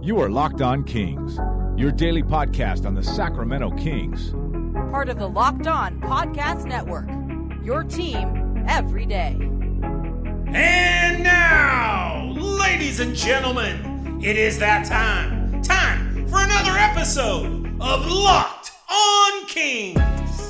You are Locked On Kings, your daily podcast on the Sacramento Kings. Part of the Locked On Podcast Network. Your team every day. And now, ladies and gentlemen, it is that time. Time for another episode of Locked on Kings.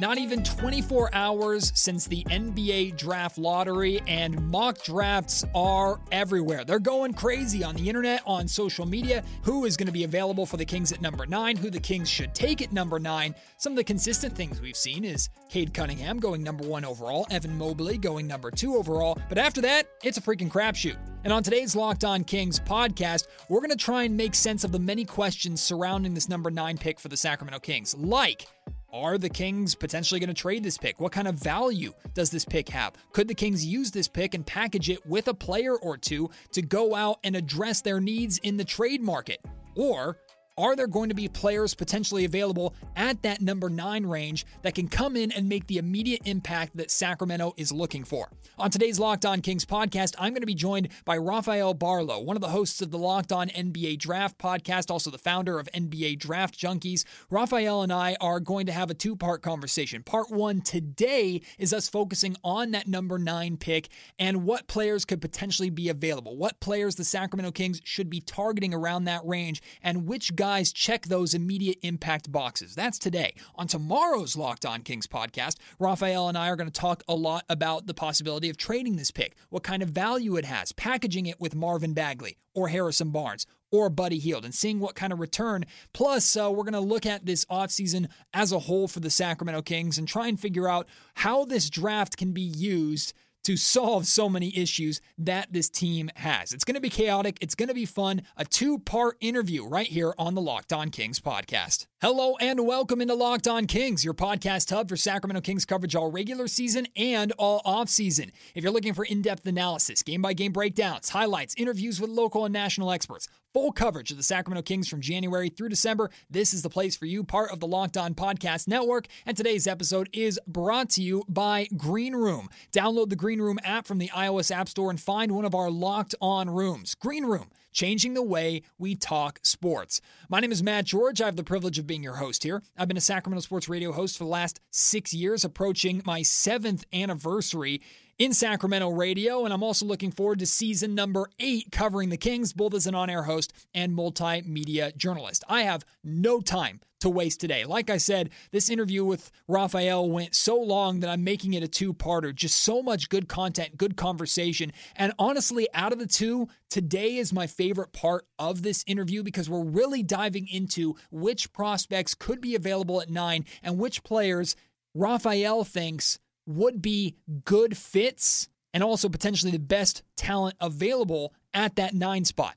Not even 24 hours since the NBA draft lottery, and mock drafts are everywhere. They're going crazy on the internet, on social media. Who is going to be available for the Kings at number nine? Who the Kings should take at number nine? Some of the consistent things we've seen is Cade Cunningham going number one overall, Evan Mobley going number two overall. But after that, it's a freaking crapshoot. And on today's Locked On Kings podcast, we're going to try and make sense of the many questions surrounding this number nine pick for the Sacramento Kings. Like, are the Kings potentially going to trade this pick? What kind of value does this pick have? Could the Kings use this pick and package it with a player or two to go out and address their needs in the trade market? Or are there going to be players potentially available at that number nine range that can come in and make the immediate impact that Sacramento is looking for? On today's Locked On Kings podcast, I'm going to be joined by Rafael Barlowe, one of the hosts of the Locked On NBA Draft podcast, also the founder of NBA Draft Junkies. Rafael and I are going to have a two part conversation. Part one today is us focusing on that number nine pick and what players could potentially be available, what players the Sacramento Kings should be targeting around that range, and which guys check those immediate impact boxes. That's today. On tomorrow's Locked On Kings podcast, Rafael and I are going to talk a lot about the possibility of trading this pick, what kind of value it has, packaging it with Marvin Bagley or Harrison Barnes or Buddy Hield and seeing what kind of return. Plus, uh, we're going to look at this offseason as a whole for the Sacramento Kings and try and figure out how this draft can be used to solve so many issues that this team has. It's going to be chaotic. It's going to be fun. A two part interview right here on the Locked On Kings podcast. Hello and welcome into Locked On Kings, your podcast hub for Sacramento Kings coverage all regular season and all off season. If you're looking for in depth analysis, game by game breakdowns, highlights, interviews with local and national experts, full coverage of the Sacramento Kings from January through December, this is the place for you, part of the Locked On Podcast Network. And today's episode is brought to you by Green Room. Download the Green Room app from the iOS App Store and find one of our Locked On rooms. Green Room changing the way we talk sports. My name is Matt George. I have the privilege of being your host here. I've been a Sacramento Sports Radio host for the last six years, approaching my seventh anniversary in Sacramento radio, and I'm also looking forward to season number eight covering the Kings, both as an on air host and multimedia journalist. I have no time to waste today. Like I said, this interview with Rafael went so long that I'm making it a two parter. Just so much good content, good conversation. And honestly, out of the two, today is my favorite part of this interview because we're really diving into which prospects could be available at nine and which players Rafael thinks would be good fits and also potentially the best talent available at that nine spot.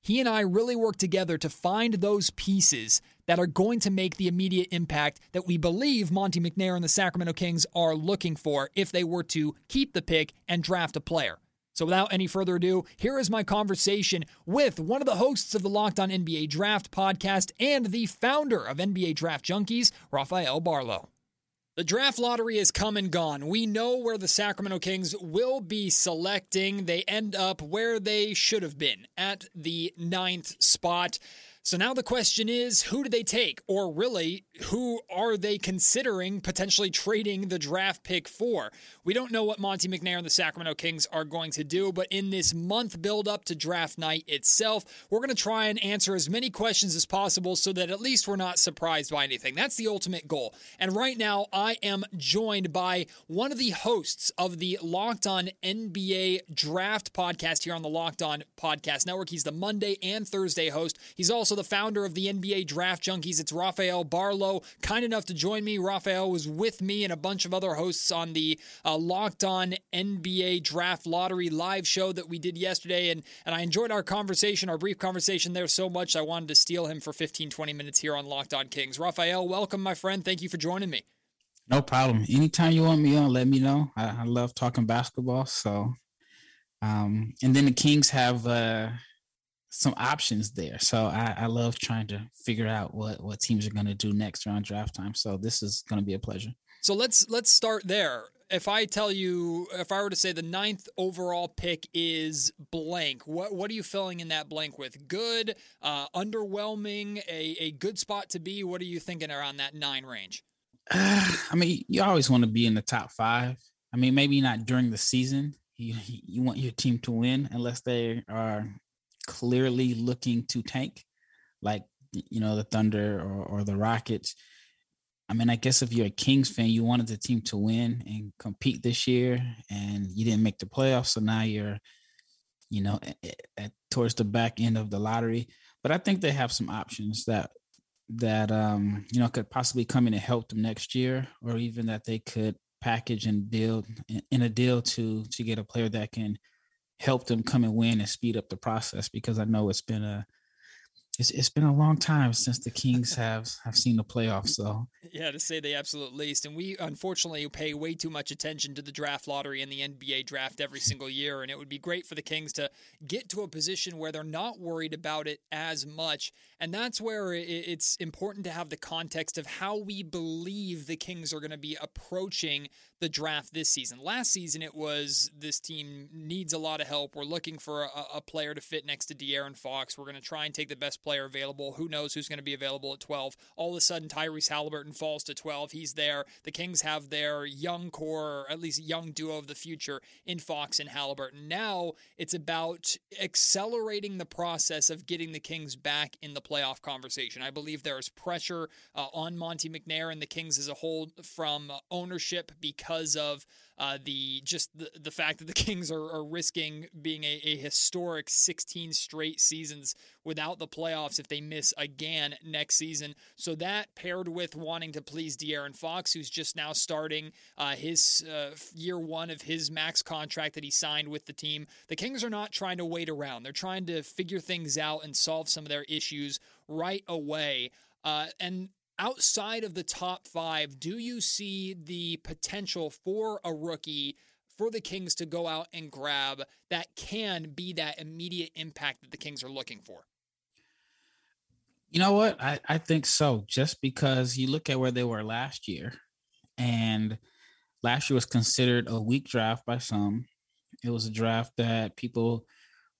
He and I really work together to find those pieces that are going to make the immediate impact that we believe Monte McNair and the Sacramento Kings are looking for if they were to keep the pick and draft a player. So, without any further ado, here is my conversation with one of the hosts of the Locked On NBA Draft podcast and the founder of NBA Draft Junkies, Rafael Barlowe. The draft lottery has come and gone. We know where the Sacramento Kings will be selecting. They end up where they should have been at the ninth spot. So now the question is who do they take? Or really, who are they considering potentially trading the draft pick for? We don't know what Monte McNair and the Sacramento Kings are going to do, but in this month build up to draft night itself, we're going to try and answer as many questions as possible so that at least we're not surprised by anything. That's the ultimate goal. And right now, I am joined by one of the hosts of the Locked On NBA Draft podcast here on the Locked On Podcast Network. He's the Monday and Thursday host. He's also the founder of the NBA Draft Junkies. It's Rafael Barlowe, kind enough to join me. Rafael was with me and a bunch of other hosts on the uh, Locked On NBA Draft Lottery live show that we did yesterday. And, and I enjoyed our conversation, our brief conversation there so much, I wanted to steal him for 15, 20 minutes here on Locked On Kings. Rafael, welcome, my friend. Thank you for joining me. No problem. Anytime you want me on, let me know. I, I love talking basketball. So, um, and then the Kings have uh, some options there. So I, I love trying to figure out what what teams are going to do next around draft time. So this is going to be a pleasure. So let's let's start there. If I tell you, if I were to say the ninth overall pick is blank, what what are you filling in that blank with? Good, uh, underwhelming, a a good spot to be. What are you thinking around that nine range? Uh, I mean, you always want to be in the top five. I mean, maybe not during the season. You you want your team to win unless they are clearly looking to tank, like you know the Thunder or, or the Rockets. I mean, I guess if you're a Kings fan, you wanted the team to win and compete this year, and you didn't make the playoffs, so now you're, you know, at, at, towards the back end of the lottery. But I think they have some options that that um, you know could possibly come in and help them next year, or even that they could package and build in a deal to to get a player that can help them come and win and speed up the process because I know it's been a it's, it's been a long time since the Kings have have seen the playoffs. So yeah, to say the absolute least. And we unfortunately pay way too much attention to the draft lottery and the NBA draft every single year. And it would be great for the Kings to get to a position where they're not worried about it as much. And that's where it's important to have the context of how we believe the Kings are going to be approaching the draft this season. Last season, it was this team needs a lot of help. We're looking for a, a player to fit next to De'Aaron Fox. We're going to try and take the best player available. Who knows who's going to be available at 12? All of a sudden, Tyrese Halliburton falls to 12. He's there. The Kings have their young core, or at least young duo of the future in Fox and Halliburton. Now it's about accelerating the process of getting the Kings back in the playoff conversation. I believe there is pressure uh, on Monte McNair and the Kings as a whole from ownership because because of uh, the just the, the fact that the Kings are, are risking being a, a, historic 16 straight seasons without the playoffs if they miss again next season. So that paired with wanting to please De'Aaron Fox, who's just now starting uh, his uh, year one of his max contract that he signed with the team, the Kings are not trying to wait around. They're trying to figure things out and solve some of their issues right away. Uh, and outside of the top five, do you see the potential for a rookie for the Kings to go out and grab that can be that immediate impact that the Kings are looking for? You know what? I, I think so. Just because you look at where they were last year, and last year was considered a weak draft by some. It was a draft that people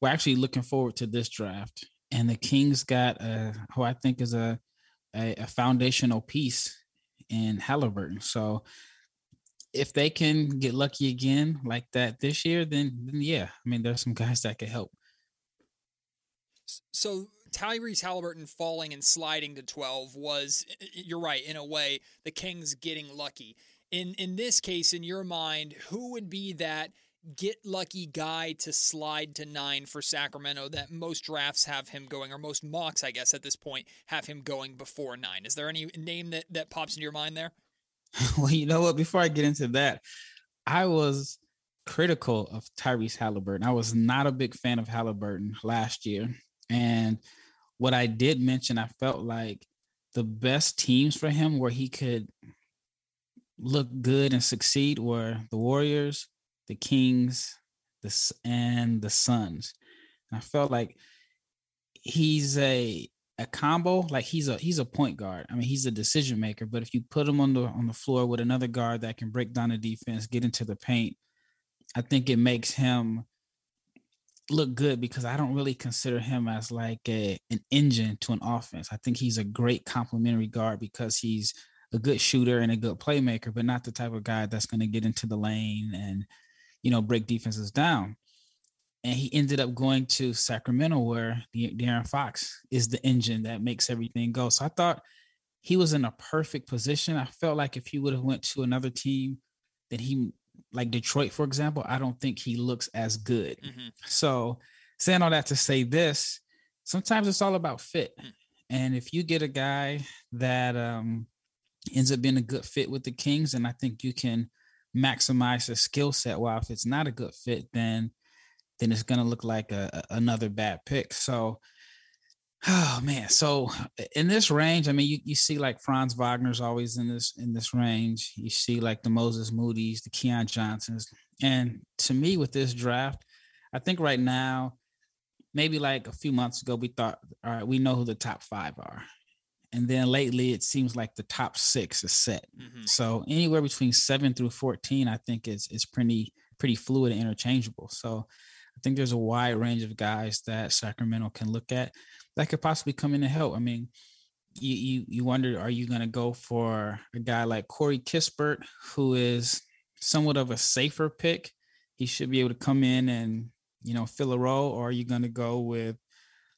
were actually looking forward to this draft. And the Kings got a, who I think is a a, a foundational piece in Halliburton. So if they can get lucky again like that this year, then, then yeah, I mean, there's some guys that could help. So Tyrese Halliburton falling and sliding to 12 was, you're right, in a way, the Kings getting lucky. In in this case, in your mind, who would be that – get lucky guy to slide to nine for Sacramento that most drafts have him going, or most mocks, I guess, at this point, have him going before nine. Is there any name that, that pops into your mind there? well, you know what? Before I get into that, I was critical of Tyrese Halliburton. I was not a big fan of Halliburton last year. And what I did mention, I felt like the best teams for him where he could look good and succeed were the Warriors, the Kings, the and the Suns. And I felt like he's a a combo like he's a he's a point guard. I mean, he's a decision maker, but if you put him on the on the floor with another guard that can break down the defense, get into the paint, I think it makes him look good because I don't really consider him as like a an engine to an offense. I think he's a great complementary guard because he's a good shooter and a good playmaker, but not the type of guy that's going to get into the lane and you know, break defenses down. And he ended up going to Sacramento, where the De'Aaron Fox is the engine that makes everything go. So I thought he was in a perfect position. I felt like if he would have went to another team, that he like Detroit, for example, I don't think he looks as good. Mm-hmm. So saying all that to say this, sometimes it's all about fit. Mm. And if you get a guy that um, ends up being a good fit with the Kings, and I think you can maximize the skill set. While if it's not a good fit, then then it's to look like a, another bad pick. So, oh man, so in this range, I mean, you, you see like Franz Wagner's always in this in this range. You see like the Moses Moody's, the Keon Johnsons, and to me with this draft, I think right now, maybe like a few months ago, we thought, all right, we know who the top five are. And then lately, it seems like the top six is set. Mm-hmm. So anywhere between seven through 14, I think is is pretty pretty fluid and interchangeable. So I think there's a wide range of guys that Sacramento can look at that could possibly come in to help. I mean, you you, you wonder, are you going to go for a guy like Corey Kispert, who is somewhat of a safer pick? He should be able to come in and you know fill a role, or are you going to go with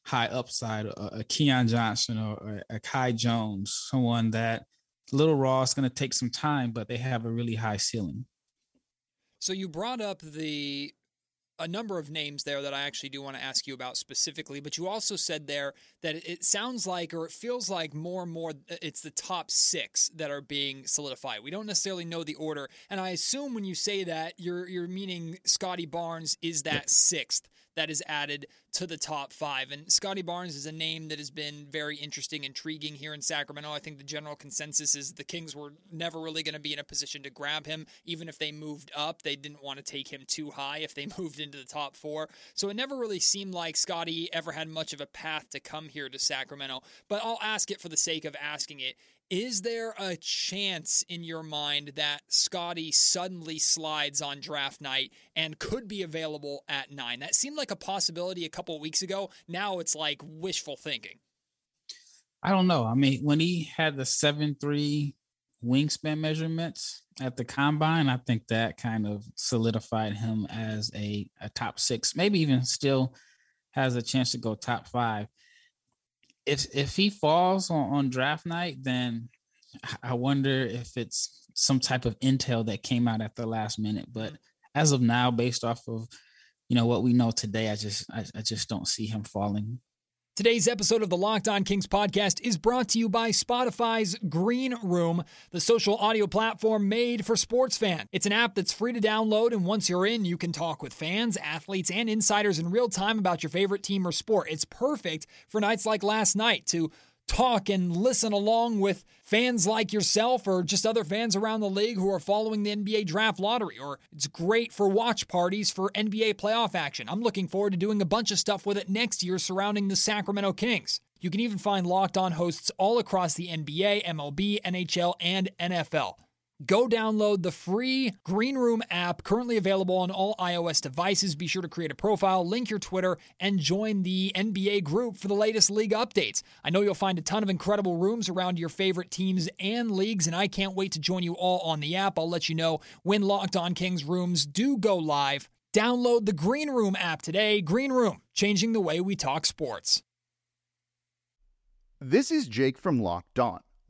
high upside, a, a Keon Johnson or a, a Kai Jones, someone that little raw is going to take some time, but they have a really high ceiling. So you brought up the a number of names there that I actually do want to ask you about specifically, but you also said there that it sounds like or it feels like more and more uh, it's the top six that are being solidified. We don't necessarily know the order, and I assume when you say that you're you're meaning Scottie Barnes is that sixth that is added to the top five. And Scottie Barnes is a name that has been very interesting, intriguing here in Sacramento. I think the general consensus is the Kings were never really going to be in a position to grab him. Even if they moved up, they didn't want to take him too high if they moved into the top four. So it never really seemed like Scottie ever had much of a path to come here to Sacramento. But I'll ask it for the sake of asking it. Is there a chance in your mind that Scottie suddenly slides on draft night and could be available at nine? That seemed like a possibility a couple weeks ago. Now it's like wishful thinking. I don't know. I mean, when he had the seven three wingspan measurements at the combine, I think that kind of solidified him as a, a top six, maybe even still has a chance to go top five if if he falls on, on draft night, then I wonder if it's some type of intel that came out at the last minute. But as of now, based off of you know what we know today, I just I, I just don't see him falling Today's episode of the Locked On Kings podcast is brought to you by Spotify's Green Room, the social audio platform made for sports fans. It's an app that's free to download, and once you're in, you can talk with fans, athletes, and insiders in real time about your favorite team or sport. It's perfect for nights like last night to talk and listen along with fans like yourself or just other fans around the league who are following the NBA draft lottery. Or it's great for watch parties for NBA playoff action. I'm looking forward to doing a bunch of stuff with it next year surrounding the Sacramento Kings. You can even find locked on hosts all across the NBA, MLB, NHL, and NFL. Go download the free Green Room app, currently available on all iOS devices. Be sure to create a profile, link your Twitter, and join the NBA group for the latest league updates. I know you'll find a ton of incredible rooms around your favorite teams and leagues, and I can't wait to join you all on the app. I'll let you know when Locked On Kings rooms do go live. Download the Green Room app today. Green Room, changing the way we talk sports. This is Jake from Locked On.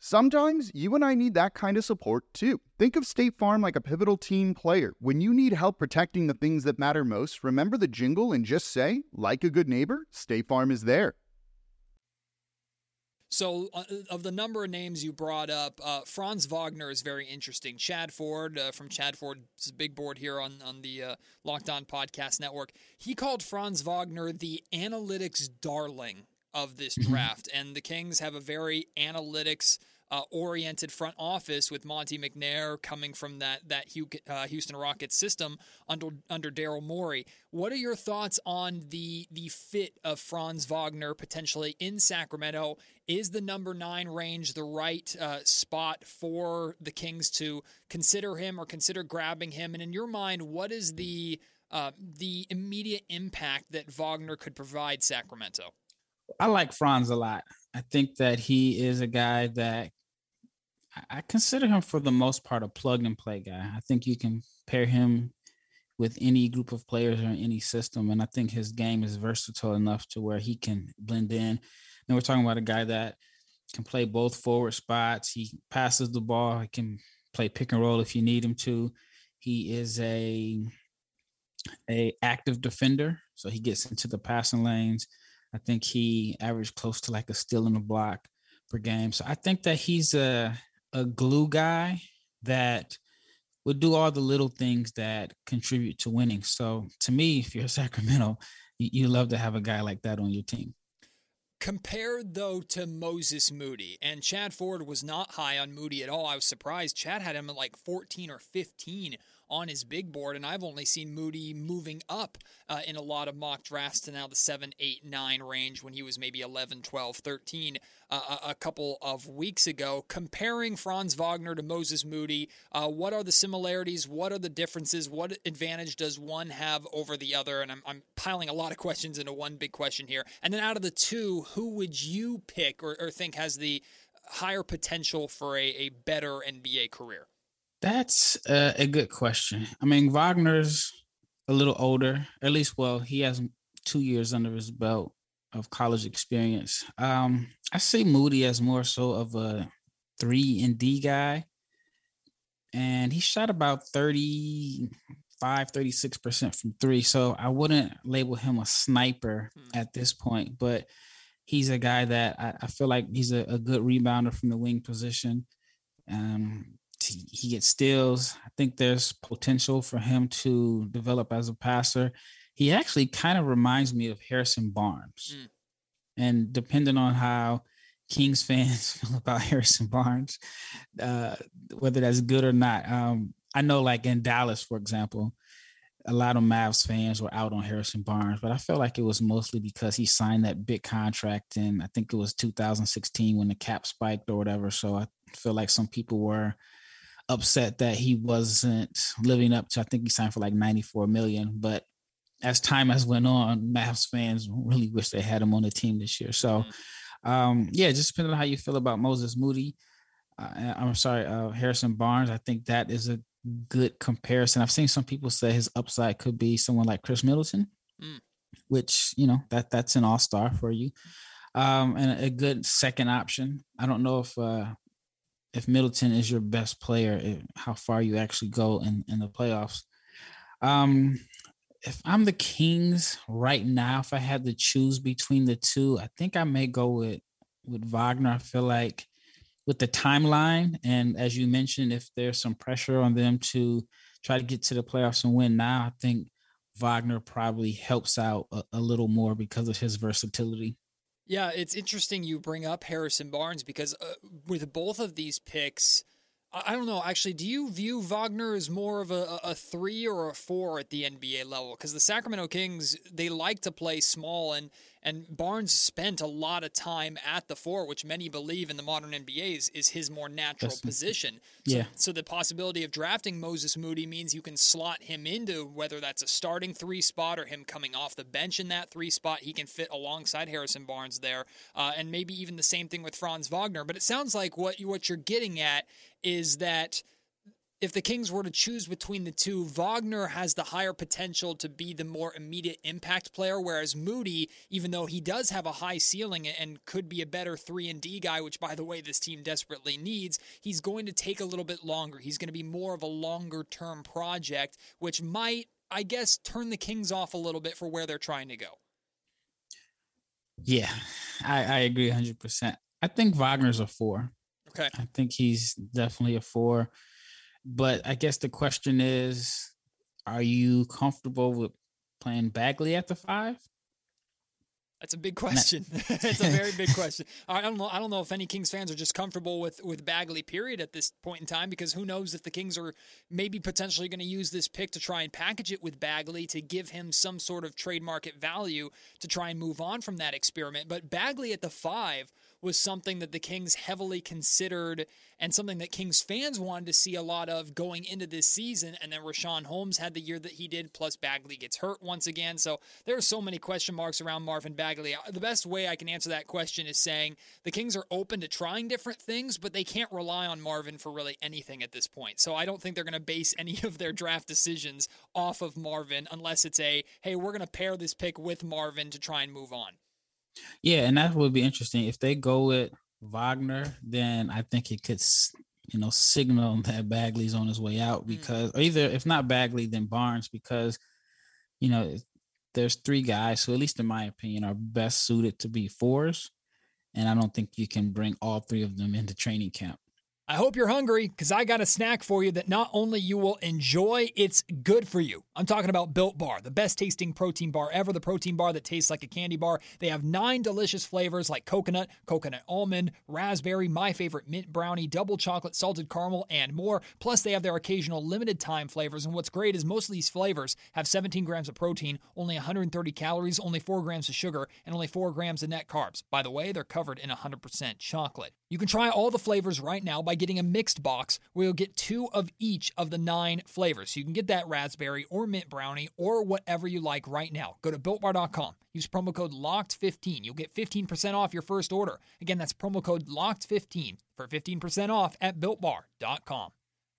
Sometimes you and I need that kind of support too. Think of State Farm like a pivotal team player. When you need help protecting the things that matter most, remember the jingle and just say, like a good neighbor, State Farm is there. So, uh, of the number of names you brought up, uh, Franz Wagner is very interesting. Chad Ford uh, from Chad Ford's big board here on, on the uh, Locked On Podcast Network, he called Franz Wagner the analytics darling of this mm-hmm. draft. and the Kings have a very analytics uh, oriented front office with Monte McNair coming from that that uh, Houston Rockets system under under Daryl Morey. What are your thoughts on the the fit of Franz Wagner potentially in Sacramento? Is the number nine range the right uh, spot for the Kings to consider him or consider grabbing him? And in your mind, what is the uh, the immediate impact that Wagner could provide Sacramento? I like Franz a lot. I think that he is a guy that I consider him for the most part a plug and play guy. I think you can pair him with any group of players or any system. And I think his game is versatile enough to where he can blend in. And we're talking about a guy that can play both forward spots. He passes the ball. He can play pick and roll if you need him to. He is a a active defender, so he gets into the passing lanes. I think he averaged close to like a steal in the block per game. So I think that he's a a glue guy that would do all the little things that contribute to winning. So to me, if you're Sacramento, you, you love to have a guy like that on your team. Compared though to Moses Moody, and Chad Ford was not high on Moody at all. I was surprised. Chad had him at like 14 or 15 on his big board, and I've only seen Moody moving up uh, in a lot of mock drafts to now the 7, 8, 9 range when he was maybe 11, 12, 13 uh, a couple of weeks ago. Comparing Franz Wagner to Moses Moody, uh, what are the similarities? What are the differences? What advantage does one have over the other? And I'm, I'm piling a lot of questions into one big question here. And then out of the two, who would you pick or, or think has the higher potential for a, a better NBA career? That's a, a good question. I mean, Wagner's a little older, at least, well, he has two years under his belt of college experience. Um, I see Moody as more so of a three and D guy. And he shot about 35, 36% from three. So I wouldn't label him a sniper hmm. at this point, but he's a guy that I, I feel like he's a, a, good rebounder from the wing position. Um, he gets steals. I think there's potential for him to develop as a passer. He actually kind of reminds me of Harrison Barnes. Mm. And depending on how Kings fans feel about Harrison Barnes, uh, whether that's good or not, um, I know like in Dallas, for example, a lot of Mavs fans were out on Harrison Barnes, but I felt like it was mostly because he signed that big contract in I think it was 2016 when the cap spiked or whatever. So I feel like some people were upset that he wasn't living up to I think he signed for like 94 million. But as time has went on, Mavs fans really wish they had him on the team this year. So mm-hmm. um, yeah, just depending on how you feel about Moses Moody. Uh, I'm sorry, uh, Harrison Barnes. I think that is a good comparison. I've seen some people say his upside could be someone like Khris Middleton, mm. which you know that that's an all star for you, um, and a good second option. I don't know if uh, if Middleton is your best player, if, how far you actually go in, in the playoffs. Um, if I'm the Kings right now, if I had to choose between the two, I think I may go with with Wagner. I feel like with the timeline, and as you mentioned, if there's some pressure on them to try to get to the playoffs and win now, I think Wagner probably helps out a, a little more because of his versatility. Yeah, it's interesting you bring up Harrison Barnes because uh, with both of these picks, I don't know. Actually, do you view Wagner as more of a, a three or a four at the NBA level? Because the Sacramento Kings they like to play small, and and Barnes spent a lot of time at the four, which many believe in the modern NBAs is, is his more natural That's, position. So, yeah. So the possibility of drafting Moses Moody means you can slot him into whether that's a starting three spot or him coming off the bench in that three spot. He can fit alongside Harrison Barnes there, uh, and maybe even the same thing with Franz Wagner. But it sounds like what you, what you're getting at is that if the Kings were to choose between the two, Wagner has the higher potential to be the more immediate impact player, whereas Moody, even though he does have a high ceiling and could be a better 3 and D guy, which by the way this team desperately needs, he's going to take a little bit longer. He's going to be more of a longer term project, which might I guess turn the Kings off a little bit for where they're trying to go. Yeah, I, I agree 100%. I think Wagner's a 4. Okay. I think he's definitely a 4 but I guess the question is, are you comfortable with playing Bagley at the five? That's a big question. it's a very big question. I don't know. I don't know if any Kings fans are just comfortable with with Bagley. Period at this point in time, because who knows if the Kings are maybe potentially going to use this pick to try and package it with Bagley to give him some sort of trade market value to try and move on from that experiment. But Bagley at the five was something that the Kings heavily considered and something that Kings fans wanted to see a lot of going into this season. And then Richaun Holmes had the year that he did, plus Bagley gets hurt once again. So there are so many question marks around Marvin Bagley. Uh, the best way I can answer that question is saying the Kings are open to trying different things, but they can't rely on Marvin for really anything at this point. So I don't think they're going to base any of their draft decisions off of Marvin unless it's a, hey, we're going to pair this pick with Marvin to try and move on. Yeah, and that would be interesting if they go with Wagner. Then I think it could, you know, signal that Bagley's on his way out mm. because, mm. or either if not Bagley, then Barnes because, you know, there's three guys who, at least in my opinion, are best suited to be fours, and I don't think you can bring all three of them into training camp. I hope you're hungry because I got a snack for you that not only you will enjoy, it's good for you. I'm talking about Built Bar, the best tasting protein bar ever, the protein bar that tastes like a candy bar. They have nine delicious flavors like coconut, coconut almond, raspberry, my favorite mint brownie, double chocolate, salted caramel, and more. Plus, they have their occasional limited time flavors. And what's great is most of these flavors have 17 grams of protein, only 130 calories, only 4 grams of sugar, and only 4 grams of net carbs. By the way, they're covered in 100% chocolate. You can try all the flavors right now by getting a mixed box where you'll get two of each of the nine flavors. So you can get that raspberry or mint brownie or whatever you like right now. Go to builtbar.com. Use promo code LOCKED15. You'll get 15% off your first order. Again, that's promo code LOCKED15 for 15% off at builtbar.com.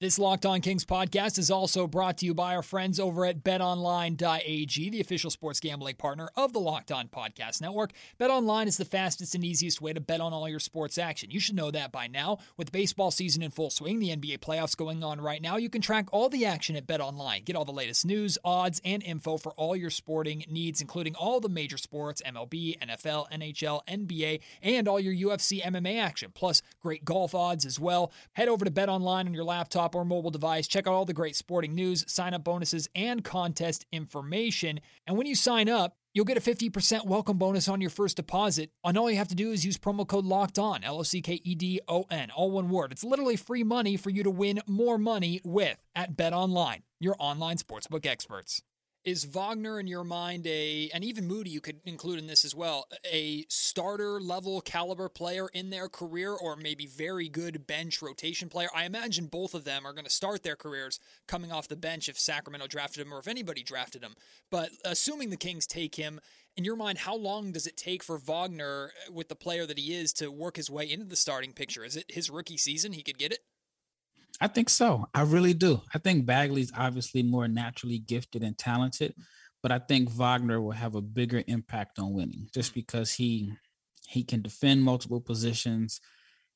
This Locked On Kings podcast is also brought to you by our friends over at betonline.ag, the official sports gambling partner of the Locked On Podcast Network. BetOnline is the fastest and easiest way to bet on all your sports action. You should know that by now. With baseball season in full swing, the NBA playoffs going on right now, you can track all the action at BetOnline. Get all the latest news, odds, and info for all your sporting needs, including all the major sports MLB, NFL, NHL, NBA, and all your UFC MMA action, plus great golf odds as well. Head over to BetOnline on your laptop or mobile device. Check out all the great sporting news, sign up bonuses, and contest information. And when you sign up, You'll get a 50% welcome bonus on your first deposit. And all you have to do is use promo code LOCKED ON, L O C K E D O N, all one word. It's literally free money for you to win more money with at Bet Online, your online sportsbook experts. Is Wagner in your mind a, and even Moody, you could include in this as well, a starter level caliber player in their career or maybe very good bench rotation player? I imagine both of them are going to start their careers coming off the bench if Sacramento drafted him or if anybody drafted him. But assuming the Kings take him, in your mind, how long does it take for Wagner, with the player that he is, to work his way into the starting picture? Is it his rookie season? He could get it? I think so. I really do. I think Bagley's obviously more naturally gifted and talented, but I think Wagner will have a bigger impact on winning just because he mm. he can defend multiple positions.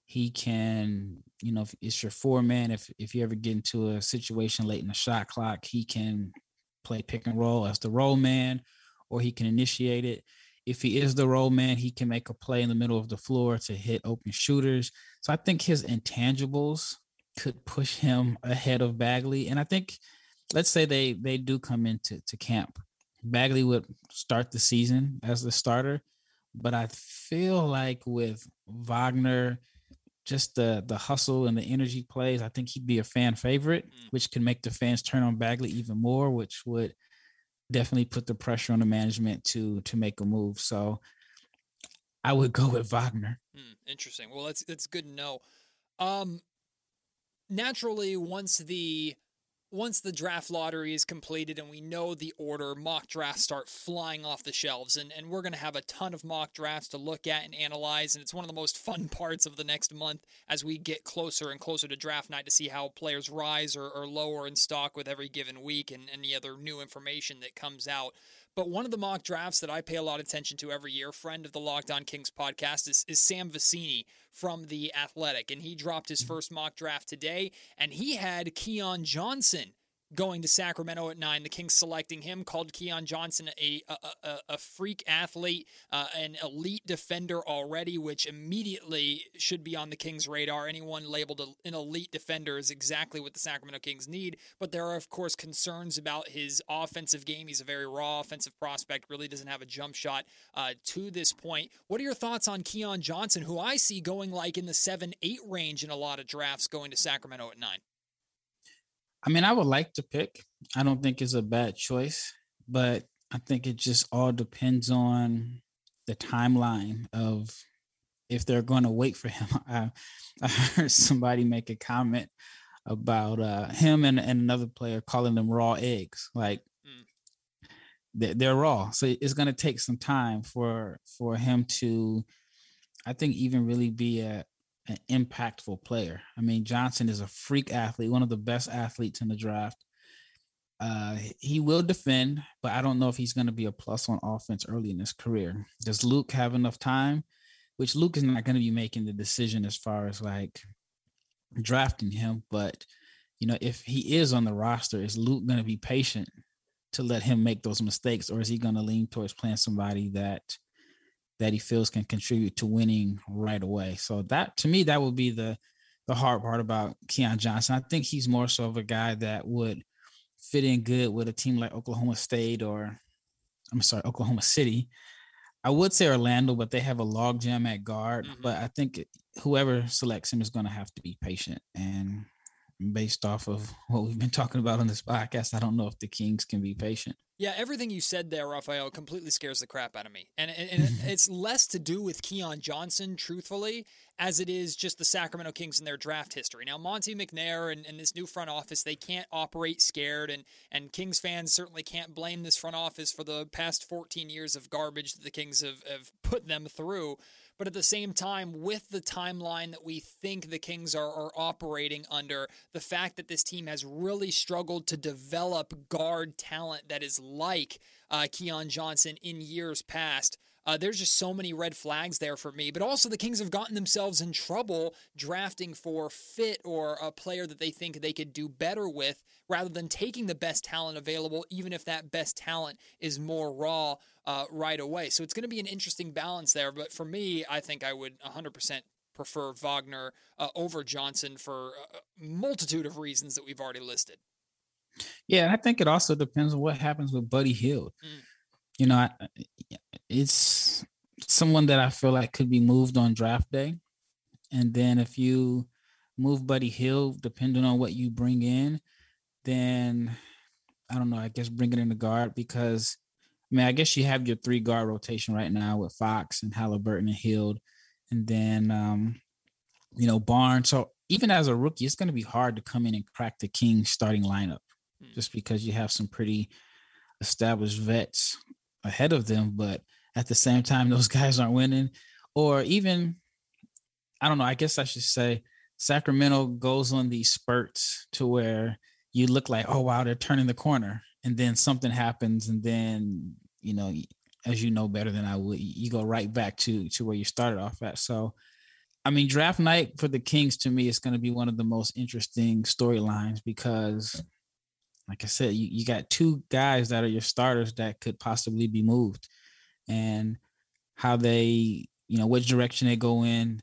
He can, you know, if it's your four man, if if you ever get into a situation late in the shot clock, he can play pick and roll as the roll man, or he can initiate it. If he is the roll man, he can make a play in the middle of the floor to hit open shooters. So I think his intangibles could push him ahead of Bagley. And I think, let's say they they do come into to camp, Bagley would start the season as the starter, but I feel like with Wagner, just the the hustle and the energy plays, I think he'd be a fan favorite, mm. which can make the fans turn on Bagley even more, which would definitely put the pressure on the management to to make a move. So I would go with Wagner. Mm, interesting. Well, that's that's good to know. Um, naturally once the once the draft lottery is completed and we know the order, mock drafts start flying off the shelves. And, and we're going to have a ton of mock drafts to look at and analyze. And it's one of the most fun parts of the next month as we get closer and closer to draft night to see how players rise or, or lower in stock with every given week and any other new information that comes out. But one of the mock drafts that I pay a lot of attention to every year, friend of the Locked On Kings podcast, is, is Sam Vecenie from The Athletic. And he dropped his mm-hmm. first mock draft today, and he had Keon Johnson going to Sacramento at nine. The Kings selecting him called Keon Johnson a a, a, freak athlete, uh, an elite defender already, which immediately should be on the Kings' radar. Anyone labeled an elite defender is exactly what the Sacramento Kings need. But there are of course concerns about his offensive game. He's a very raw offensive prospect. Really doesn't have a jump shot uh, to this point. What are your thoughts on Keon Johnson, who I see going like in the seven eight range in a lot of drafts, going to Sacramento at nine? I mean, I would like to pick. I don't think it's a bad choice, but I think it just all depends on the timeline of if they're going to wait for him. I, I heard somebody make a comment about uh, him and, and another player calling them raw eggs. Like mm. they're, they're raw, so it's going to take some time for for him to, I think, even really be a an impactful player. I mean, Johnson is a freak athlete, one of the best athletes in the draft. Uh, he will defend, but I don't know if he's going to be a plus on offense early in his career. Does Luke have enough time? Which Luke is not going to be making the decision as far as like drafting him, but you know, if he is on the roster, is Luke going to be patient to let him make those mistakes, or is he going to lean towards playing somebody that that he feels can contribute to winning right away. So that to me, that would be the the hard part about Keon Johnson. I think he's more so of a guy that would fit in good with a team like Oklahoma State or I'm sorry, Oklahoma City. I would say Orlando, but they have a logjam at guard. Mm-hmm. But I think whoever selects him is going to have to be patient. And based off of what we've been talking about on this podcast, I don't know if the Kings can be patient. Yeah, everything you said there, Rafael, completely scares the crap out of me. And, and, and it's less to do with Keon Johnson, truthfully, as it is just the Sacramento Kings and their draft history. Now, Monte McNair and, and, this new front office, they can't operate scared, and, and Kings fans certainly can't blame this front office for the past 14 years of garbage that the Kings have, have put them through. But at the same time, with the timeline that we think the Kings are, are operating under, the fact that this team has really struggled to develop guard talent that is like uh, Keon Johnson in years past. Uh, there's just so many red flags there for me. But also, the Kings have gotten themselves in trouble drafting for fit or a player that they think they could do better with rather than taking the best talent available, even if that best talent is more raw uh, right away. So it's going to be an interesting balance there. But for me, I think I would 100% prefer Wagner uh, over Johnson for a multitude of reasons that we've already listed. Yeah, and I think it also depends on what happens with Buddy Hield. Mm. You know, it's someone that I feel like could be moved on draft day. And then if you move Buddy Hield, depending on what you bring in, then I don't know, I guess bring it in the guard because I mean, I guess you have your three guard rotation right now with Fox and Halliburton and Hield, and then um, you know Barnes. So even as a rookie, it's going to be hard to come in and crack the Kings starting lineup, mm. just because you have some pretty established vets ahead of them. But at the same time, those guys aren't winning, or even I don't know. I guess I should say Sacramento goes on these spurts to where you look like, oh wow, they're turning the corner, and then something happens, and then you know, as you know better than I would, you go right back to to where you started off at. So, I mean, draft night for the Kings to me is going to be one of the most interesting storylines because, like I said, you, you got two guys that are your starters that could possibly be moved, and how they, you know, which direction they go in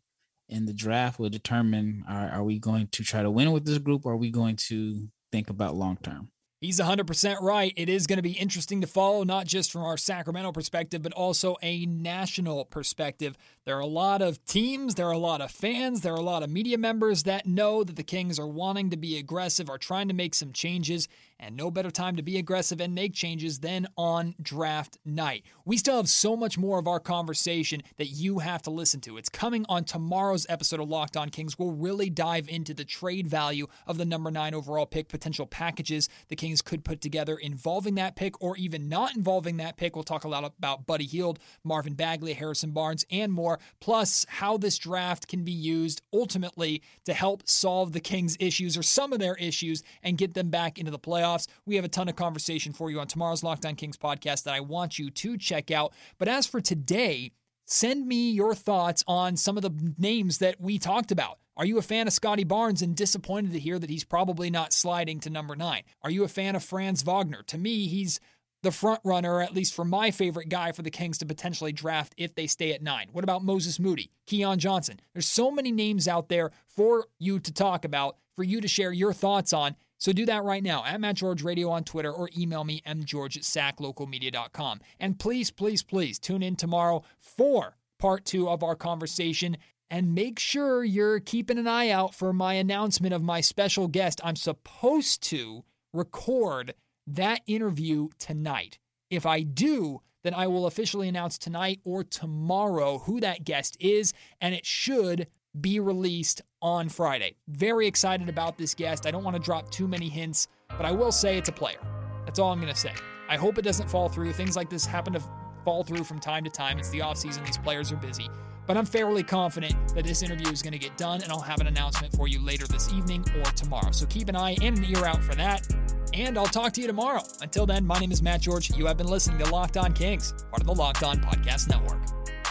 in the draft will determine are, are we going to try to win with this group or are we going to think about long term He's 100% right. It is going to be interesting to follow, not just from our Sacramento perspective, but also a national perspective. There are a lot of teams, there are a lot of fans, there are a lot of media members that know that the Kings are wanting to be aggressive, are trying to make some changes, and no better time to be aggressive and make changes than on draft night. We still have so much more of our conversation that you have to listen to. It's coming on tomorrow's episode of Locked On Kings. We'll really dive into the trade value of the number nine overall pick, potential packages the Kings could put together involving that pick or even not involving that pick. We'll talk a lot about Buddy Hield, Marvin Bagley, Harrison Barnes, and more, plus how this draft can be used ultimately to help solve the Kings' issues or some of their issues and get them back into the playoffs playoffs. We have a ton of conversation for you on tomorrow's Locked On Kings podcast that I want you to check out. But as for today, send me your thoughts on some of the names that we talked about. Are you a fan of Scottie Barnes and disappointed to hear that he's probably not sliding to number nine? Are you a fan of Franz Wagner? To me, he's the front runner, at least for my favorite guy for the Kings to potentially draft if they stay at nine. What about Moses Moody, Keon Johnson? There's so many names out there for you to talk about, for you to share your thoughts on. So do that right now at Matt George Radio on Twitter or email me mgeorge at saclocalmedia.com. And please, please, please tune in tomorrow for part two of our conversation. And make sure you're keeping an eye out for my announcement of my special guest. I'm supposed to record that interview tonight. If I do, then I will officially announce tonight or tomorrow who that guest is, and it should be released on Friday. Very excited about this guest. I don't want to drop too many hints, but I will say it's a player. That's all I'm going to say. I hope it doesn't fall through. Things like this happen to fall through from time to time. It's the offseason, these players are busy. But I'm fairly confident that this interview is going to get done, and I'll have an announcement for you later this evening or tomorrow. So keep an eye and an ear out for that. And I'll talk to you tomorrow. Until then, my name is Matt George. You have been listening to Locked On Kings, part of the Locked On Podcast Network.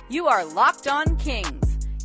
You are Locked On Kings,